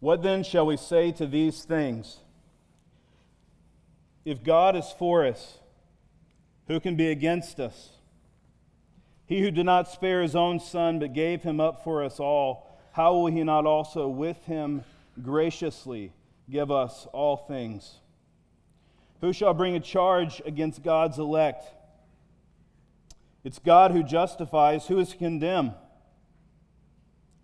What then shall we say to these things? If God is for us, who can be against us? He who did not spare his own son, but gave him up for us all, how will he not also with him graciously give us all things? Who shall bring a charge against God's elect? It's God who justifies. Who is to condemn?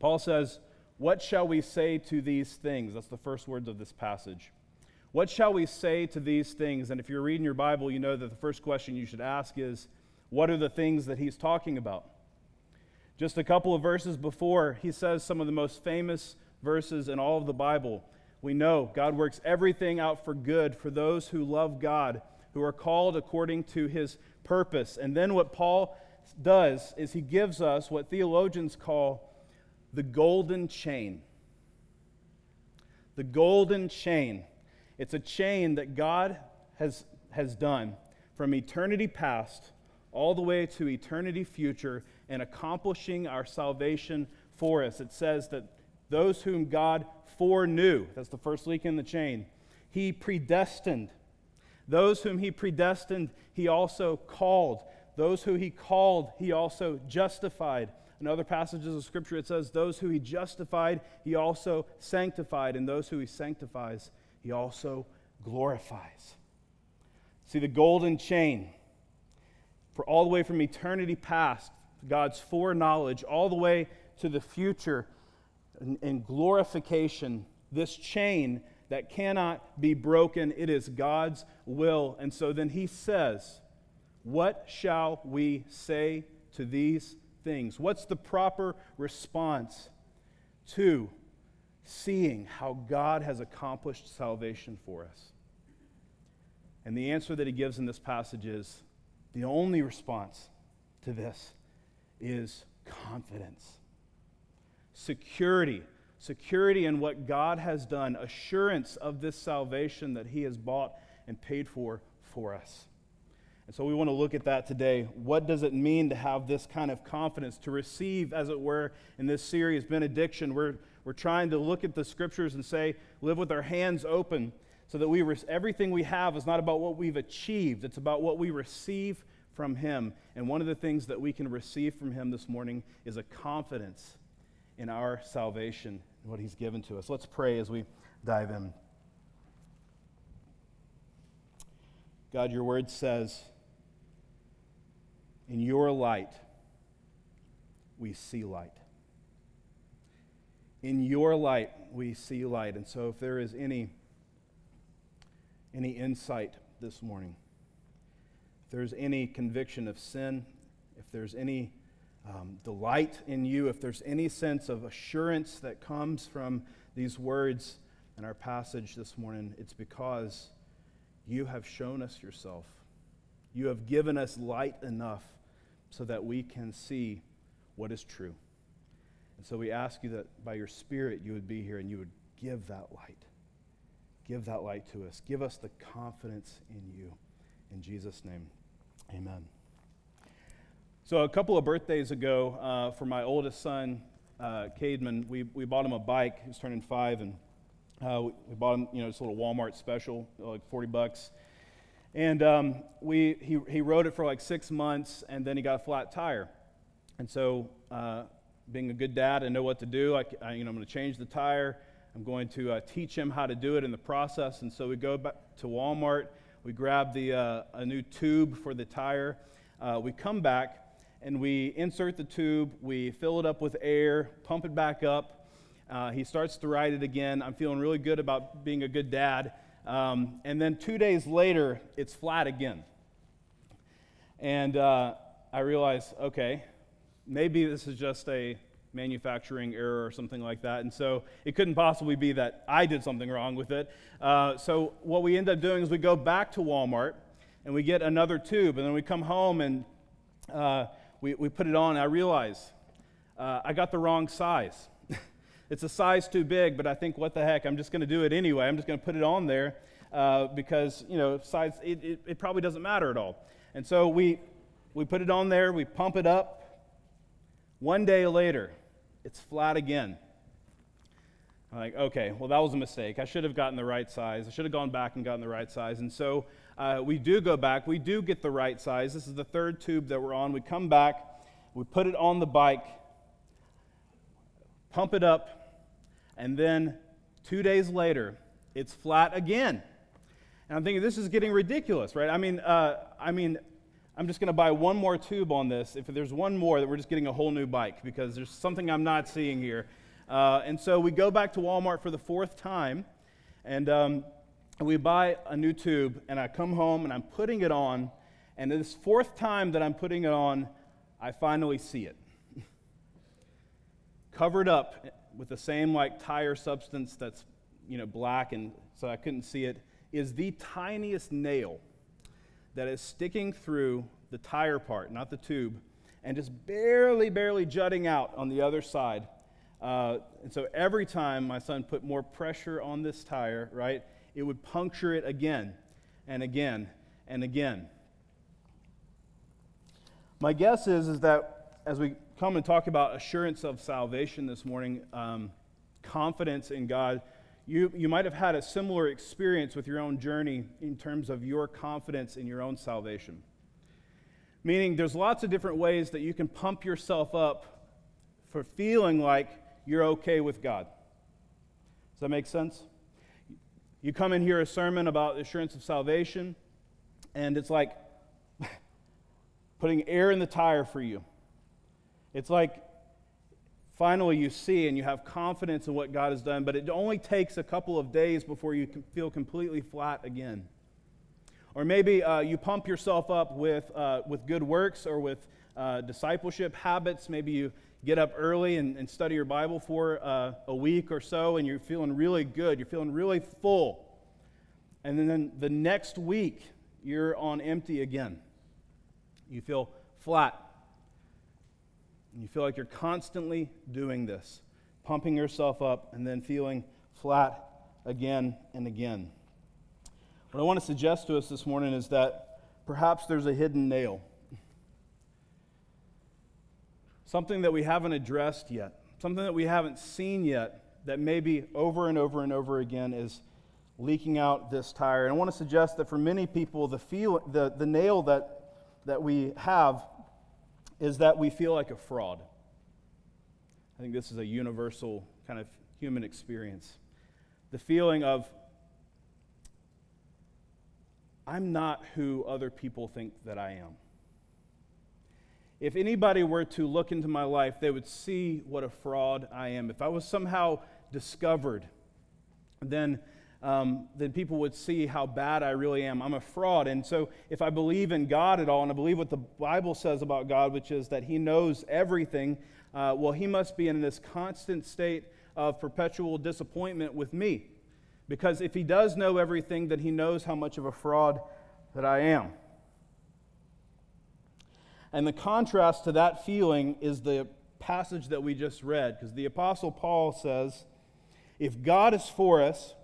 Paul says, What shall we say to these things? That's the first words of this passage. What shall we say to these things? And if you're reading your Bible, you know that the first question you should ask is, What are the things that he's talking about? Just a couple of verses before, he says some of the most famous verses in all of the Bible. We know God works everything out for good for those who love God, who are called according to his purpose. And then what Paul does is he gives us what theologians call the golden chain. The golden chain. It's a chain that God has, has done from eternity past all the way to eternity future in accomplishing our salvation for us. It says that those whom God foreknew, that's the first link in the chain, he predestined. Those whom he predestined, he also called. Those who he called, he also justified. In other passages of Scripture, it says, Those who he justified, he also sanctified, and those who he sanctifies, he also glorifies. See, the golden chain, for all the way from eternity past, God's foreknowledge, all the way to the future and glorification, this chain that cannot be broken, it is God's will. And so then he says, What shall we say to these things? What's the proper response to seeing how God has accomplished salvation for us? And the answer that he gives in this passage is the only response to this is confidence, security. Security in what God has done, assurance of this salvation that He has bought and paid for for us. And so we want to look at that today. What does it mean to have this kind of confidence, to receive, as it were, in this series, benediction? We're, we're trying to look at the scriptures and say, live with our hands open so that we everything we have is not about what we've achieved, it's about what we receive from Him. And one of the things that we can receive from Him this morning is a confidence in our salvation and what He's given to us. Let's pray as we dive in. God, your word says, in your light, we see light. In your light, we see light. And so, if there is any, any insight this morning, if there's any conviction of sin, if there's any um, delight in you, if there's any sense of assurance that comes from these words in our passage this morning, it's because you have shown us yourself. You have given us light enough so that we can see what is true. And so we ask you that by your Spirit you would be here and you would give that light. Give that light to us. Give us the confidence in you. In Jesus' name, amen. So, a couple of birthdays ago, uh, for my oldest son, uh, Cademan, we, we bought him a bike. He was turning five, and uh, we, we bought him, you know, this little Walmart special, like 40 bucks. And um, we, he, he rode it for like six months, and then he got a flat tire. And so, uh, being a good dad, I know what to do. I, I you know, I'm going to change the tire. I'm going to uh, teach him how to do it in the process. And so we go back to Walmart. We grab the, uh, a new tube for the tire. Uh, we come back and we insert the tube. We fill it up with air, pump it back up. Uh, he starts to ride it again. I'm feeling really good about being a good dad. Um, and then two days later, it's flat again. And uh, I realize, okay, maybe this is just a manufacturing error or something like that. And so it couldn't possibly be that I did something wrong with it. Uh, so what we end up doing is we go back to Walmart and we get another tube. And then we come home and uh, we, we put it on. I realize uh, I got the wrong size. It's a size too big, but I think, what the heck, I'm just going to do it anyway. I'm just going to put it on there uh, because, you know, size, it, it, it probably doesn't matter at all. And so we, we put it on there, we pump it up. One day later, it's flat again. I'm like, okay, well, that was a mistake. I should have gotten the right size. I should have gone back and gotten the right size. And so uh, we do go back. We do get the right size. This is the third tube that we're on. We come back, we put it on the bike, pump it up, and then two days later, it's flat again. And I'm thinking, this is getting ridiculous, right? I mean, uh, I mean, I'm just going to buy one more tube on this. If there's one more, that we're just getting a whole new bike because there's something I'm not seeing here. Uh, and so we go back to Walmart for the fourth time, and um, we buy a new tube. And I come home and I'm putting it on. And this fourth time that I'm putting it on, I finally see it. Covered up with the same like tire substance that's you know black, and so I couldn't see it is the tiniest nail that is sticking through the tire part, not the tube, and just barely, barely jutting out on the other side. Uh, and so every time my son put more pressure on this tire, right, it would puncture it again and again and again. My guess is, is that as we come and talk about assurance of salvation this morning, um, confidence in God, you, you might have had a similar experience with your own journey in terms of your confidence in your own salvation. Meaning, there's lots of different ways that you can pump yourself up for feeling like you're okay with God. Does that make sense? You come and hear a sermon about assurance of salvation, and it's like putting air in the tire for you. It's like finally you see and you have confidence in what God has done, but it only takes a couple of days before you feel completely flat again. Or maybe uh, you pump yourself up with, uh, with good works or with uh, discipleship habits. Maybe you get up early and, and study your Bible for uh, a week or so, and you're feeling really good. You're feeling really full. And then the next week, you're on empty again. You feel flat and you feel like you're constantly doing this, pumping yourself up and then feeling flat again and again. What I want to suggest to us this morning is that perhaps there's a hidden nail. Something that we haven't addressed yet, something that we haven't seen yet, that maybe over and over and over again is leaking out this tire. And I want to suggest that for many people, the, feel, the, the nail that, that we have is that we feel like a fraud. I think this is a universal kind of human experience. The feeling of, I'm not who other people think that I am. If anybody were to look into my life, they would see what a fraud I am. If I was somehow discovered, then um, then people would see how bad I really am. I'm a fraud. And so, if I believe in God at all, and I believe what the Bible says about God, which is that He knows everything, uh, well, He must be in this constant state of perpetual disappointment with me. Because if He does know everything, then He knows how much of a fraud that I am. And the contrast to that feeling is the passage that we just read, because the Apostle Paul says, If God is for us,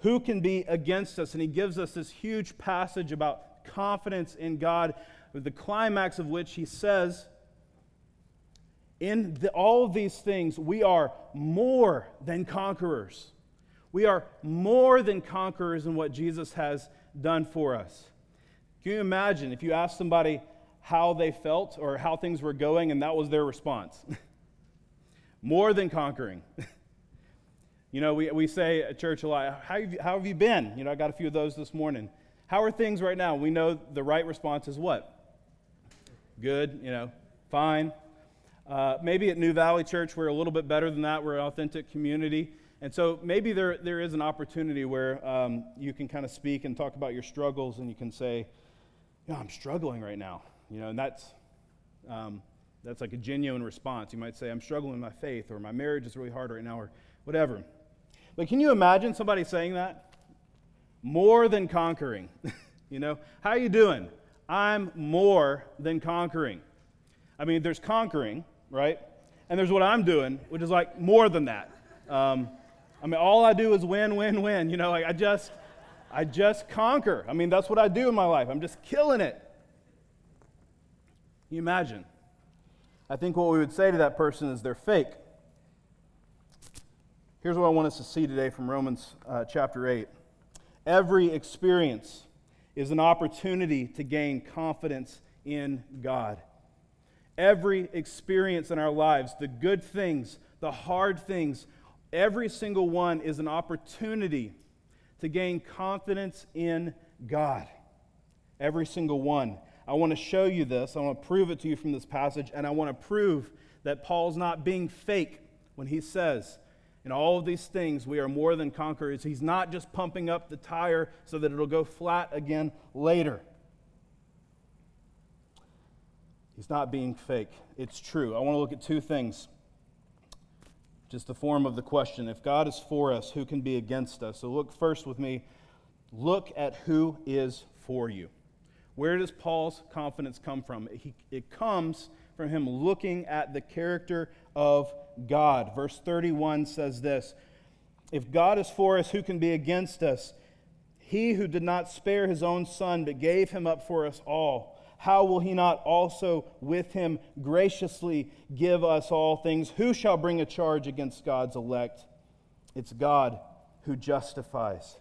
who can be against us? And he gives us this huge passage about confidence in God, the climax of which he says, In the, all of these things, we are more than conquerors. We are more than conquerors in what Jesus has done for us. Can you imagine if you asked somebody how they felt or how things were going and that was their response? more than conquering. You know, we, we say at church a lot, how have, you, how have you been? You know, I got a few of those this morning. How are things right now? We know the right response is what? Good, you know, fine. Uh, maybe at New Valley Church, we're a little bit better than that. We're an authentic community. And so maybe there, there is an opportunity where um, you can kind of speak and talk about your struggles and you can say, yeah, I'm struggling right now. You know, and that's, um, that's like a genuine response. You might say, I'm struggling with my faith or my marriage is really hard right now or whatever. But can you imagine somebody saying that? More than conquering. you know, how are you doing? I'm more than conquering. I mean, there's conquering, right? And there's what I'm doing, which is like more than that. Um, I mean, all I do is win, win, win. You know, like I just, I just conquer. I mean, that's what I do in my life. I'm just killing it. Can you imagine? I think what we would say to that person is they're fake. Here's what I want us to see today from Romans uh, chapter 8. Every experience is an opportunity to gain confidence in God. Every experience in our lives, the good things, the hard things, every single one is an opportunity to gain confidence in God. Every single one. I want to show you this. I want to prove it to you from this passage, and I want to prove that Paul's not being fake when he says, in all of these things, we are more than conquerors. He's not just pumping up the tire so that it'll go flat again later. He's not being fake. It's true. I want to look at two things. Just the form of the question. If God is for us, who can be against us? So look first with me. Look at who is for you. Where does Paul's confidence come from? He, it comes from him looking at the character of God. Verse 31 says this If God is for us, who can be against us? He who did not spare his own son, but gave him up for us all how will he not also with him graciously give us all things? Who shall bring a charge against God's elect? It's God who justifies.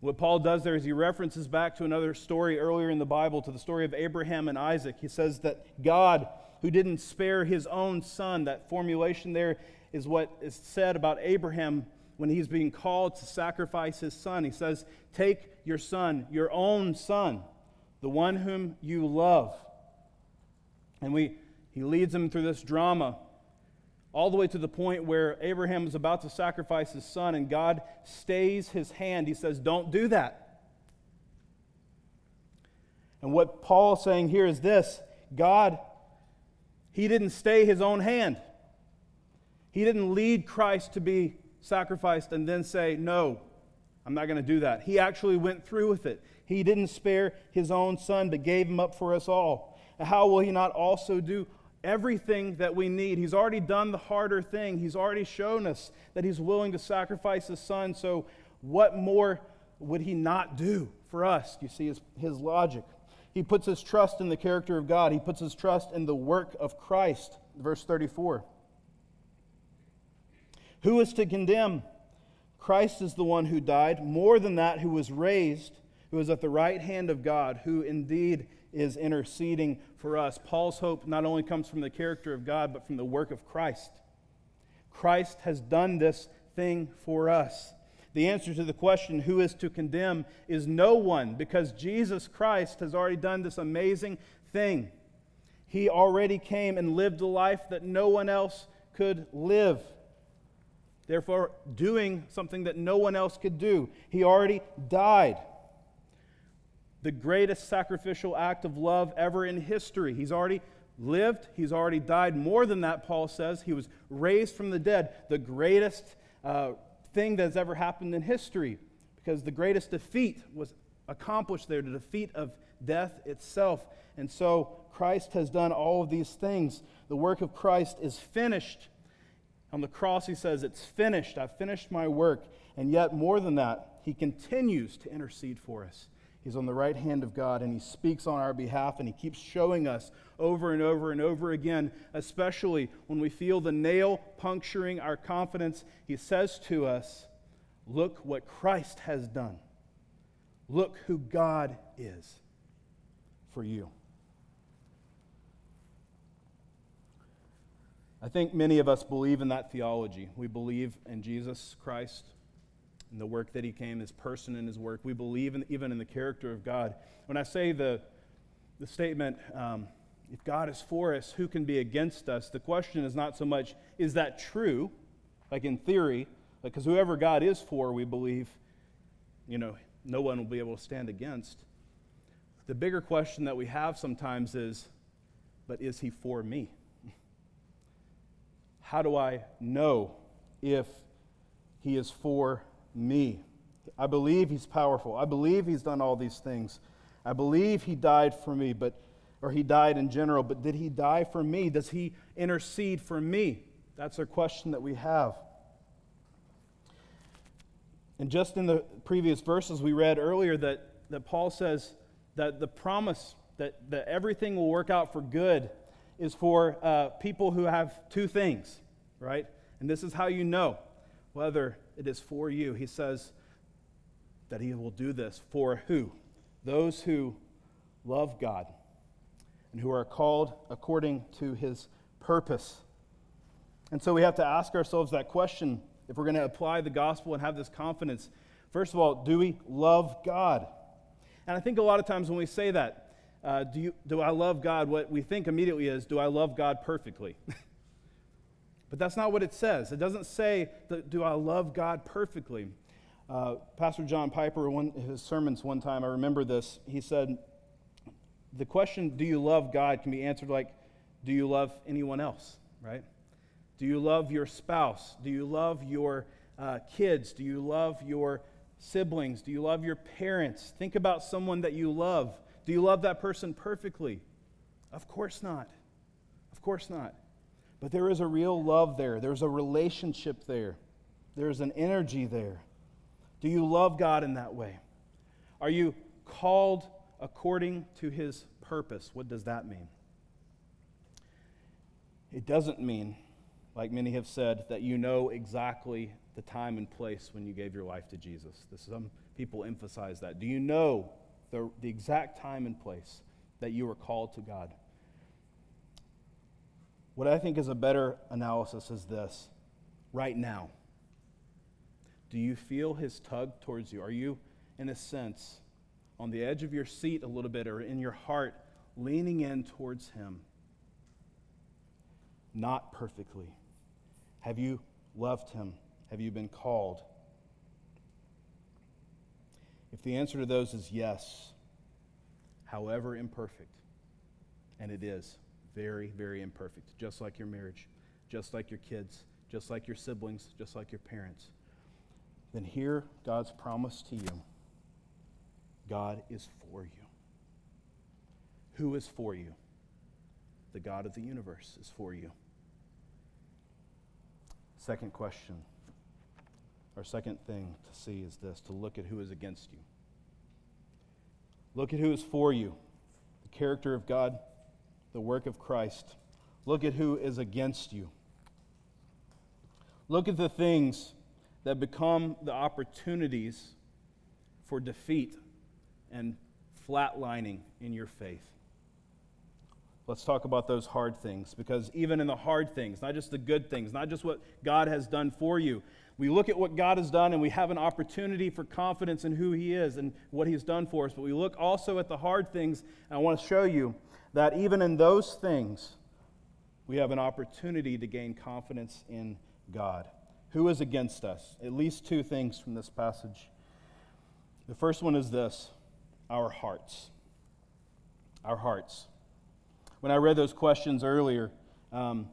What Paul does there is he references back to another story earlier in the Bible, to the story of Abraham and Isaac. He says that God, who didn't spare his own son, that formulation there is what is said about Abraham when he's being called to sacrifice his son. He says, Take your son, your own son the one whom you love. And we, he leads him through this drama all the way to the point where Abraham is about to sacrifice his son, and God stays his hand. He says, Don't do that. And what Paul's saying here is this God, he didn't stay his own hand. He didn't lead Christ to be sacrificed and then say, No, I'm not going to do that. He actually went through with it. He didn't spare his own son, but gave him up for us all. How will he not also do everything that we need? He's already done the harder thing. He's already shown us that he's willing to sacrifice his son. So, what more would he not do for us? You see his, his logic. He puts his trust in the character of God, he puts his trust in the work of Christ. Verse 34. Who is to condemn? Christ is the one who died, more than that, who was raised who is at the right hand of God, who indeed is interceding for us. Paul's hope not only comes from the character of God, but from the work of Christ. Christ has done this thing for us. The answer to the question, who is to condemn, is no one, because Jesus Christ has already done this amazing thing. He already came and lived a life that no one else could live. Therefore, doing something that no one else could do. He already died the greatest sacrificial act of love ever in history. He's already lived, he's already died. More than that, Paul says, he was raised from the dead, the greatest uh, thing that's ever happened in history, because the greatest defeat was accomplished there, the defeat of death itself. And so Christ has done all of these things. The work of Christ is finished. On the cross, he says, It's finished. I've finished my work. And yet, more than that, he continues to intercede for us. He's on the right hand of God and he speaks on our behalf and he keeps showing us over and over and over again, especially when we feel the nail puncturing our confidence. He says to us, Look what Christ has done. Look who God is for you. I think many of us believe in that theology. We believe in Jesus Christ the work that he came, his person and his work. We believe in, even in the character of God. When I say the, the statement, um, if God is for us, who can be against us? The question is not so much, is that true? Like in theory, because whoever God is for, we believe, you know, no one will be able to stand against. The bigger question that we have sometimes is, but is he for me? How do I know if he is for me? I believe he's powerful. I believe he's done all these things. I believe he died for me, but or he died in general, but did he die for me? Does he intercede for me? That's a question that we have. And just in the previous verses we read earlier that, that Paul says that the promise that, that everything will work out for good is for uh, people who have two things, right? And this is how you know whether it is for you. He says that he will do this for who? Those who love God and who are called according to his purpose. And so we have to ask ourselves that question if we're going to apply the gospel and have this confidence. First of all, do we love God? And I think a lot of times when we say that, uh, do, you, do I love God? What we think immediately is, do I love God perfectly? but that's not what it says. It doesn't say, do I love God perfectly? Uh, Pastor John Piper, one his sermons one time, I remember this. He said, the question, do you love God, can be answered like, do you love anyone else, right? Do you love your spouse? Do you love your uh, kids? Do you love your siblings? Do you love your parents? Think about someone that you love. Do you love that person perfectly? Of course not. Of course not. But there is a real love there, there's a relationship there, there's an energy there. Do you love God in that way? Are you called according to his purpose? What does that mean? It doesn't mean, like many have said, that you know exactly the time and place when you gave your life to Jesus. Some people emphasize that. Do you know the, the exact time and place that you were called to God. What I think is a better analysis is this right now. Do you feel his tug towards you? Are you, in a sense, on the edge of your seat a little bit or in your heart, leaning in towards him? Not perfectly. Have you loved him? Have you been called? If the answer to those is yes, however imperfect, and it is very, very imperfect, just like your marriage, just like your kids, just like your siblings, just like your parents, then hear God's promise to you God is for you. Who is for you? The God of the universe is for you. Second question our second thing to see is this to look at who is against you. Look at who is for you the character of God, the work of Christ. Look at who is against you. Look at the things that become the opportunities for defeat and flatlining in your faith. Let's talk about those hard things because even in the hard things, not just the good things, not just what God has done for you, we look at what God has done and we have an opportunity for confidence in who He is and what He's done for us. But we look also at the hard things, and I want to show you that even in those things, we have an opportunity to gain confidence in God. Who is against us? At least two things from this passage. The first one is this our hearts. Our hearts. When I read those questions earlier, um,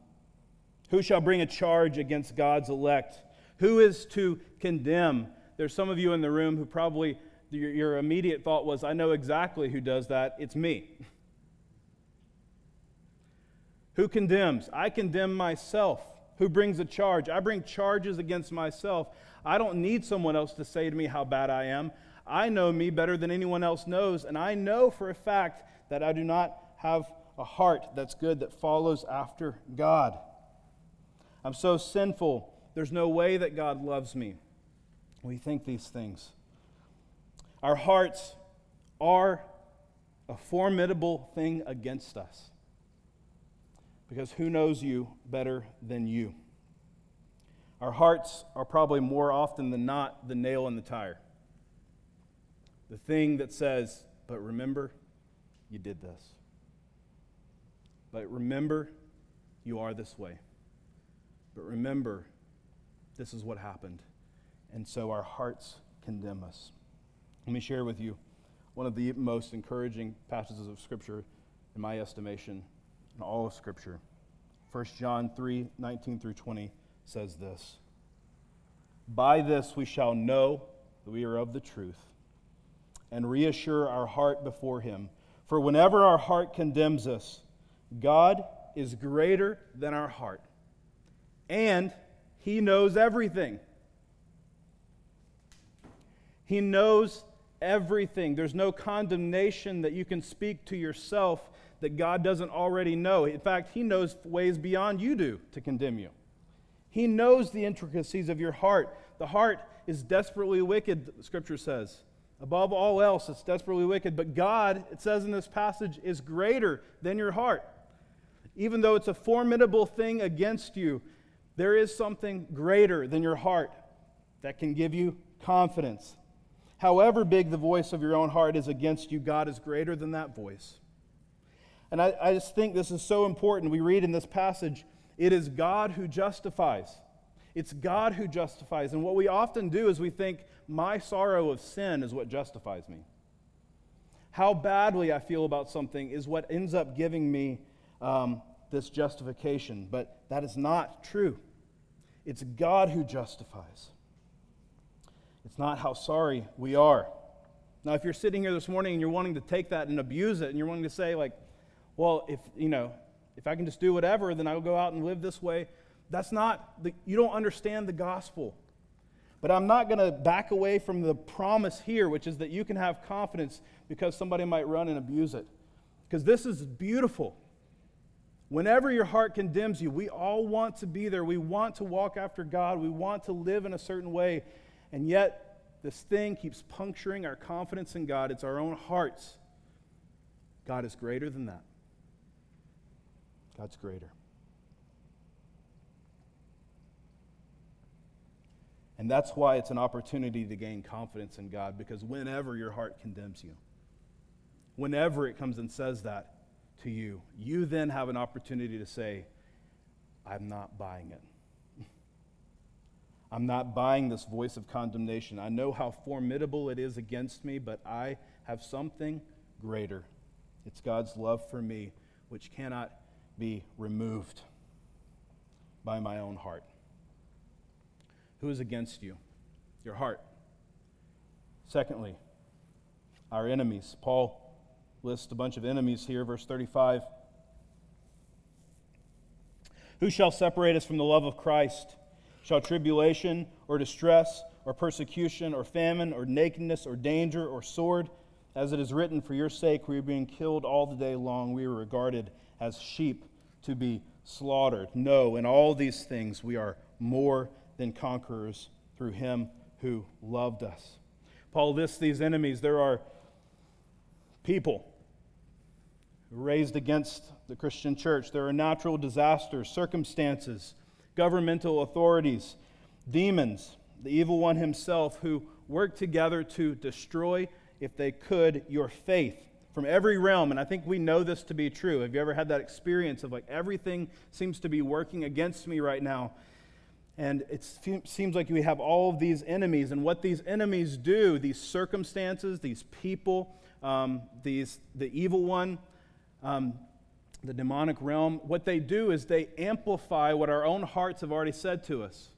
who shall bring a charge against God's elect? Who is to condemn? There's some of you in the room who probably, your, your immediate thought was, I know exactly who does that. It's me. Who condemns? I condemn myself. Who brings a charge? I bring charges against myself. I don't need someone else to say to me how bad I am. I know me better than anyone else knows, and I know for a fact that I do not have a heart that's good that follows after God. I'm so sinful there's no way that God loves me. We think these things. Our hearts are a formidable thing against us. Because who knows you better than you? Our hearts are probably more often than not the nail in the tire. The thing that says, but remember, you did this. But remember, you are this way. But remember, this is what happened. And so our hearts condemn us. Let me share with you one of the most encouraging passages of Scripture, in my estimation, in all of Scripture. 1 John 3 19 through 20 says this By this we shall know that we are of the truth and reassure our heart before Him. For whenever our heart condemns us, God is greater than our heart, and He knows everything. He knows everything. There's no condemnation that you can speak to yourself that God doesn't already know. In fact, He knows ways beyond you do to condemn you. He knows the intricacies of your heart. The heart is desperately wicked, Scripture says. Above all else, it's desperately wicked. But God, it says in this passage, is greater than your heart. Even though it's a formidable thing against you, there is something greater than your heart that can give you confidence. However big the voice of your own heart is against you, God is greater than that voice. And I, I just think this is so important. We read in this passage, it is God who justifies. It's God who justifies. And what we often do is we think, my sorrow of sin is what justifies me. How badly I feel about something is what ends up giving me um, this justification. But that is not true. It's God who justifies. It's not how sorry we are. Now, if you're sitting here this morning and you're wanting to take that and abuse it, and you're wanting to say, like, well, if, you know, if I can just do whatever, then I'll go out and live this way. That's not, the, you don't understand the gospel. But I'm not going to back away from the promise here, which is that you can have confidence because somebody might run and abuse it. Because this is beautiful. Whenever your heart condemns you, we all want to be there. We want to walk after God. We want to live in a certain way. And yet, this thing keeps puncturing our confidence in God. It's our own hearts. God is greater than that. God's greater. And that's why it's an opportunity to gain confidence in God, because whenever your heart condemns you, whenever it comes and says that to you, you then have an opportunity to say, I'm not buying it. I'm not buying this voice of condemnation. I know how formidable it is against me, but I have something greater. It's God's love for me, which cannot be removed by my own heart. Who is against you? Your heart. Secondly, our enemies. Paul lists a bunch of enemies here, verse 35. Who shall separate us from the love of Christ? Shall tribulation or distress or persecution or famine or nakedness or danger or sword? As it is written, For your sake we are being killed all the day long. We are regarded as sheep to be slaughtered. No, in all these things we are more than conquerors through him who loved us. Paul lists these enemies. There are people raised against the Christian church, there are natural disasters, circumstances, governmental authorities, demons, the evil one himself who work together to destroy, if they could, your faith from every realm. And I think we know this to be true. Have you ever had that experience of like everything seems to be working against me right now? And it seems like we have all of these enemies. And what these enemies do, these circumstances, these people, um, these, the evil one, um, the demonic realm, what they do is they amplify what our own hearts have already said to us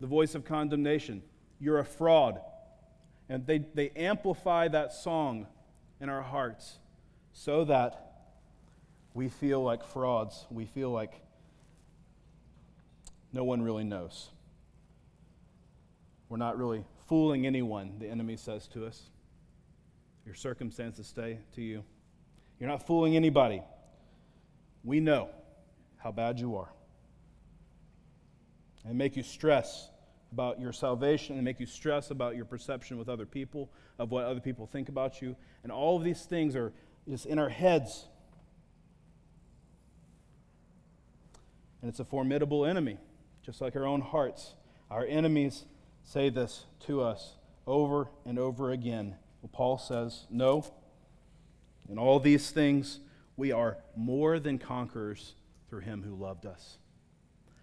the voice of condemnation. You're a fraud. And they, they amplify that song in our hearts so that we feel like frauds. We feel like no one really knows. We're not really fooling anyone, the enemy says to us. Your circumstances stay to you. You're not fooling anybody. We know how bad you are. And make you stress about your salvation and make you stress about your perception with other people, of what other people think about you. And all of these things are just in our heads. And it's a formidable enemy, just like our own hearts. Our enemies say this to us over and over again. Well, Paul says, No. In all these things, we are more than conquerors through him who loved us.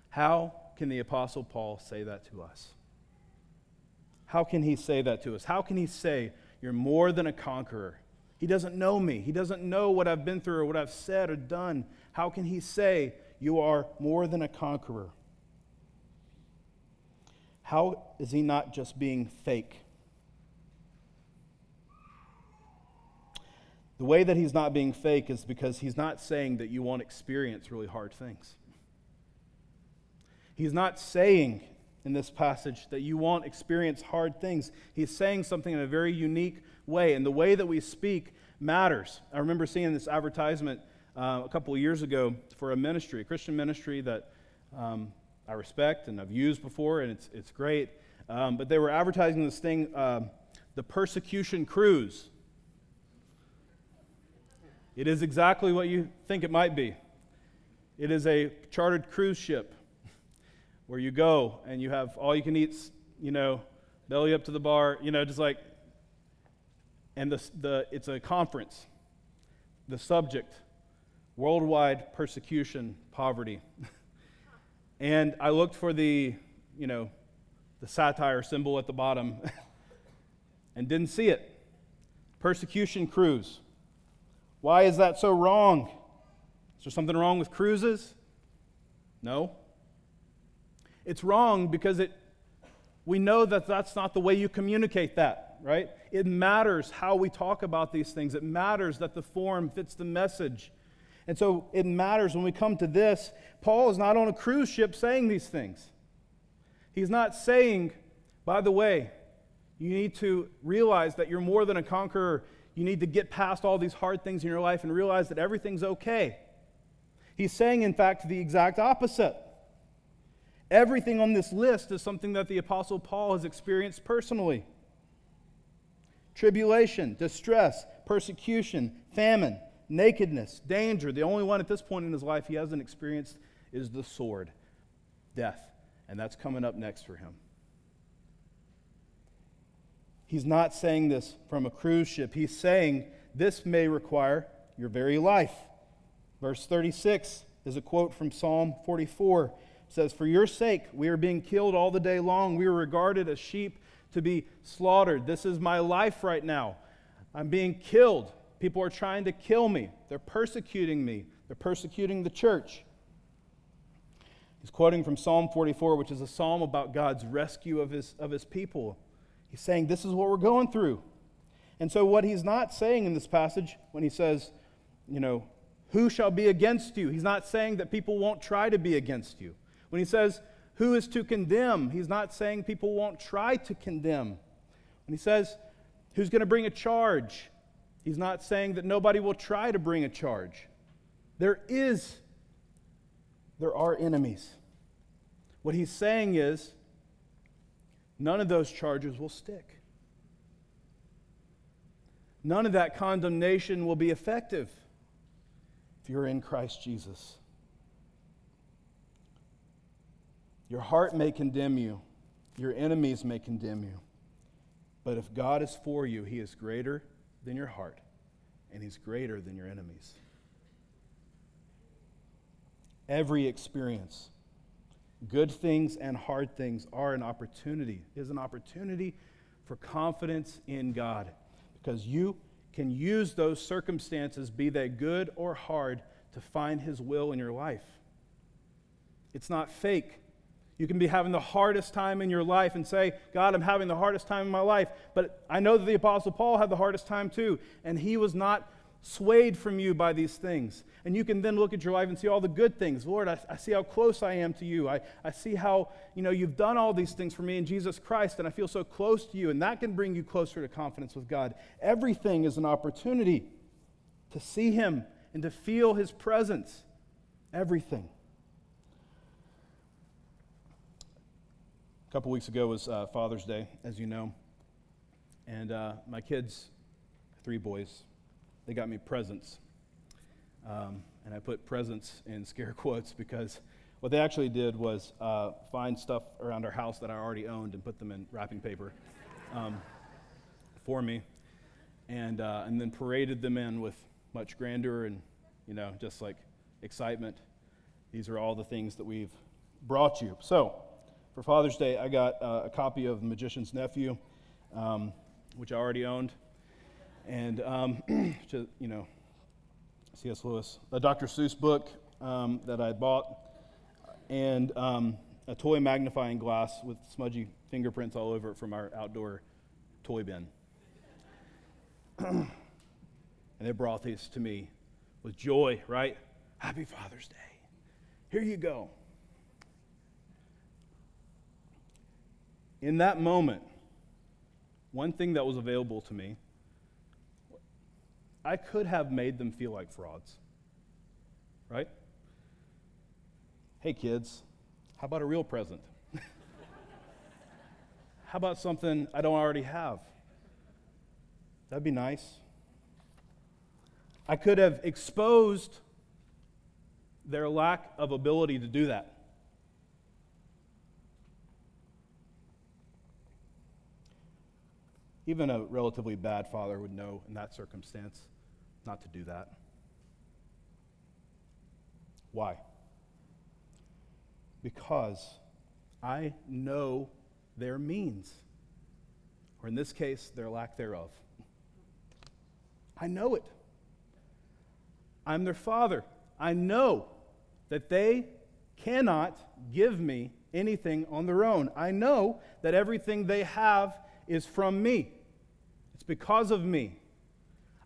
How can the Apostle Paul say that to us? How can he say that to us? How can he say, You're more than a conqueror? He doesn't know me. He doesn't know what I've been through or what I've said or done. How can he say, You are more than a conqueror? How is he not just being fake? The way that he's not being fake is because he's not saying that you won't experience really hard things. He's not saying in this passage that you won't experience hard things. He's saying something in a very unique way, and the way that we speak matters. I remember seeing this advertisement uh, a couple of years ago for a ministry, a Christian ministry that um, I respect and I've used before, and it's, it's great. Um, but they were advertising this thing, uh, the Persecution Cruise. It is exactly what you think it might be. It is a chartered cruise ship where you go and you have all you can eat, you know, belly up to the bar, you know, just like, and the, the, it's a conference. The subject, worldwide persecution, poverty. and I looked for the, you know, the satire symbol at the bottom and didn't see it. Persecution cruise. Why is that so wrong? Is there something wrong with cruises? No. It's wrong because it, we know that that's not the way you communicate that, right? It matters how we talk about these things. It matters that the form fits the message. And so it matters when we come to this. Paul is not on a cruise ship saying these things. He's not saying, by the way, you need to realize that you're more than a conqueror. You need to get past all these hard things in your life and realize that everything's okay. He's saying, in fact, the exact opposite. Everything on this list is something that the Apostle Paul has experienced personally tribulation, distress, persecution, famine, nakedness, danger. The only one at this point in his life he hasn't experienced is the sword, death. And that's coming up next for him. He's not saying this from a cruise ship. He's saying this may require your very life. Verse 36 is a quote from Psalm 44 says, For your sake, we are being killed all the day long. We are regarded as sheep to be slaughtered. This is my life right now. I'm being killed. People are trying to kill me. They're persecuting me. They're persecuting the church. He's quoting from Psalm 44, which is a psalm about God's rescue of his, of his people. He's saying, This is what we're going through. And so, what he's not saying in this passage, when he says, you know, who shall be against you? He's not saying that people won't try to be against you. When he says, Who is to condemn? He's not saying people won't try to condemn. When he says, Who's going to bring a charge? He's not saying that nobody will try to bring a charge. There is, there are enemies. What he's saying is, none of those charges will stick. None of that condemnation will be effective if you're in Christ Jesus. Your heart may condemn you, your enemies may condemn you. But if God is for you, He is greater than your heart, and He's greater than your enemies. Every experience, good things and hard things, are an opportunity, is an opportunity for confidence in God. Because you can use those circumstances, be they good or hard, to find His will in your life. It's not fake. You can be having the hardest time in your life and say, God, I'm having the hardest time in my life. But I know that the Apostle Paul had the hardest time too, and he was not swayed from you by these things. And you can then look at your life and see all the good things. Lord, I, I see how close I am to you. I, I see how, you know, you've done all these things for me in Jesus Christ, and I feel so close to you. And that can bring you closer to confidence with God. Everything is an opportunity to see him and to feel his presence. Everything. Couple weeks ago was uh, Father's Day, as you know. And uh, my kids, three boys, they got me presents. Um, and I put presents in scare quotes because What they actually did was uh, find stuff around our house that I already owned and put them in wrapping paper um, for me, and, uh, and then paraded them in with much grandeur and, you know, just like excitement. These are all the things that we've brought you. So, for Father's Day, I got uh, a copy of The Magician's Nephew, um, which I already owned, and, um, to, you know, C.S. Lewis, a Dr. Seuss book um, that I bought, and um, a toy magnifying glass with smudgy fingerprints all over it from our outdoor toy bin. and they brought these to me with joy, right? Happy Father's Day. Here you go. In that moment, one thing that was available to me, I could have made them feel like frauds, right? Hey, kids, how about a real present? how about something I don't already have? That'd be nice. I could have exposed their lack of ability to do that. Even a relatively bad father would know in that circumstance not to do that. Why? Because I know their means, or in this case, their lack thereof. I know it. I'm their father. I know that they cannot give me anything on their own. I know that everything they have is from me, because of me.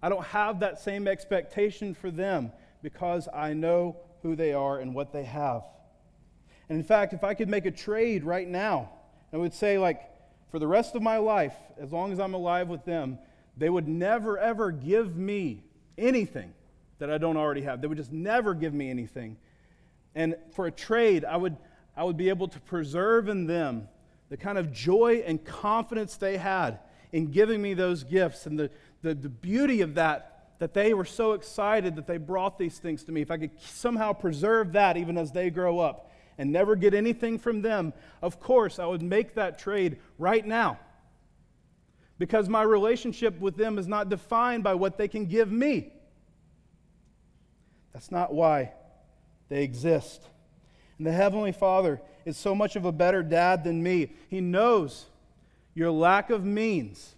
I don't have that same expectation for them because I know who they are and what they have. And in fact, if I could make a trade right now, I would say, like, for the rest of my life, as long as I'm alive with them, they would never, ever give me anything that I don't already have. They would just never give me anything. And for a trade, I would, I would be able to preserve in them the kind of joy and confidence they had in giving me those gifts and the, the, the beauty of that, that they were so excited that they brought these things to me. If I could somehow preserve that even as they grow up and never get anything from them, of course, I would make that trade right now. Because my relationship with them is not defined by what they can give me. That's not why they exist. And the Heavenly Father is so much of a better dad than me. He knows your lack of means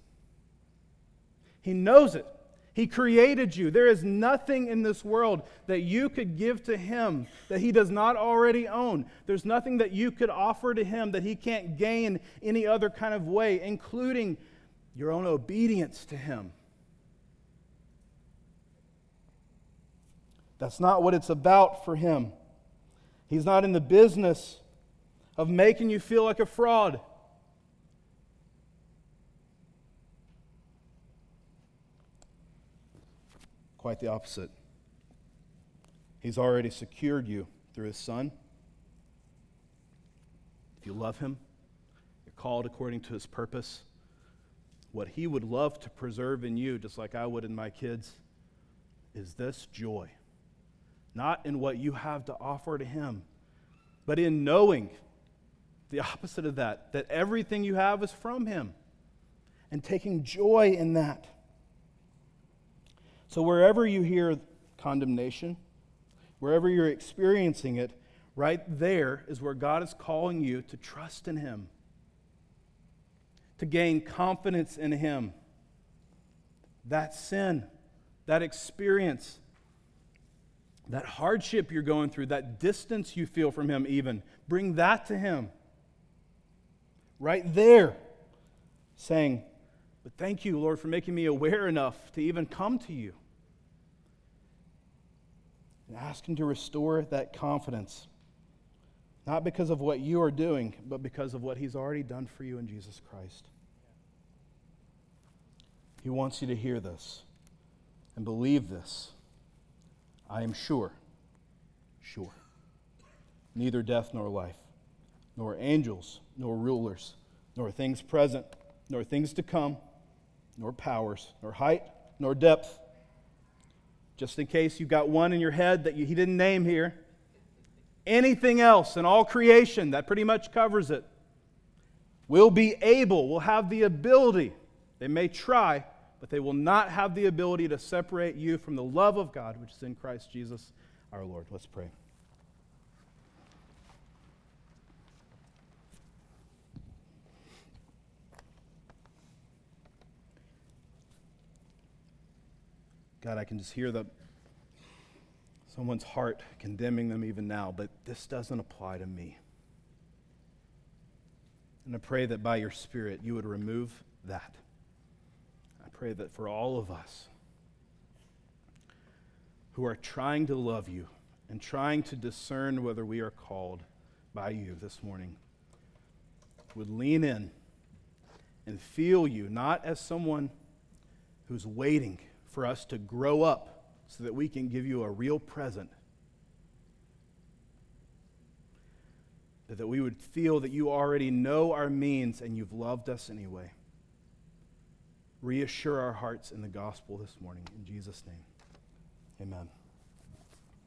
he knows it. He created you. There is nothing in this world that you could give to Him that He does not already own. There's nothing that you could offer to Him that He can't gain any other kind of way, including your own obedience to Him. That's not what it's about for Him. He's not in the business of making you feel like a fraud. Quite the opposite. He's already secured you through his son. If you love him, you're called according to his purpose. What he would love to preserve in you, just like I would in my kids, is this joy. Not in what you have to offer to him, but in knowing the opposite of that, that everything you have is from him, and taking joy in that. So, wherever you hear condemnation, wherever you're experiencing it, right there is where God is calling you to trust in Him, to gain confidence in Him. That sin, that experience, that hardship you're going through, that distance you feel from Him, even, bring that to Him. Right there, saying, But thank you, Lord, for making me aware enough to even come to you and ask Him to restore that confidence. Not because of what you are doing, but because of what He's already done for you in Jesus Christ. He wants you to hear this and believe this. I am sure, sure. Neither death nor life, nor angels, nor rulers, nor things present, nor things to come, nor powers, nor height, nor depth just in case you've got one in your head that you, he didn't name here. anything else in all creation, that pretty much covers it, will be able, will have the ability, they may try, but they will not have the ability to separate you from the love of God, which is in Christ Jesus our Lord. Let's pray. God, I can just hear the someone's heart condemning them even now, but this doesn't apply to me. And I pray that by your Spirit you would remove that. I pray that for all of us who are trying to love you and trying to discern whether we are called by you this morning would lean in and feel you not as someone who's waiting for us to grow up so that we can give you a real present. That we would feel that you already know our means and you've loved us anyway. Reassure our hearts in the gospel this morning. In Jesus' name, amen.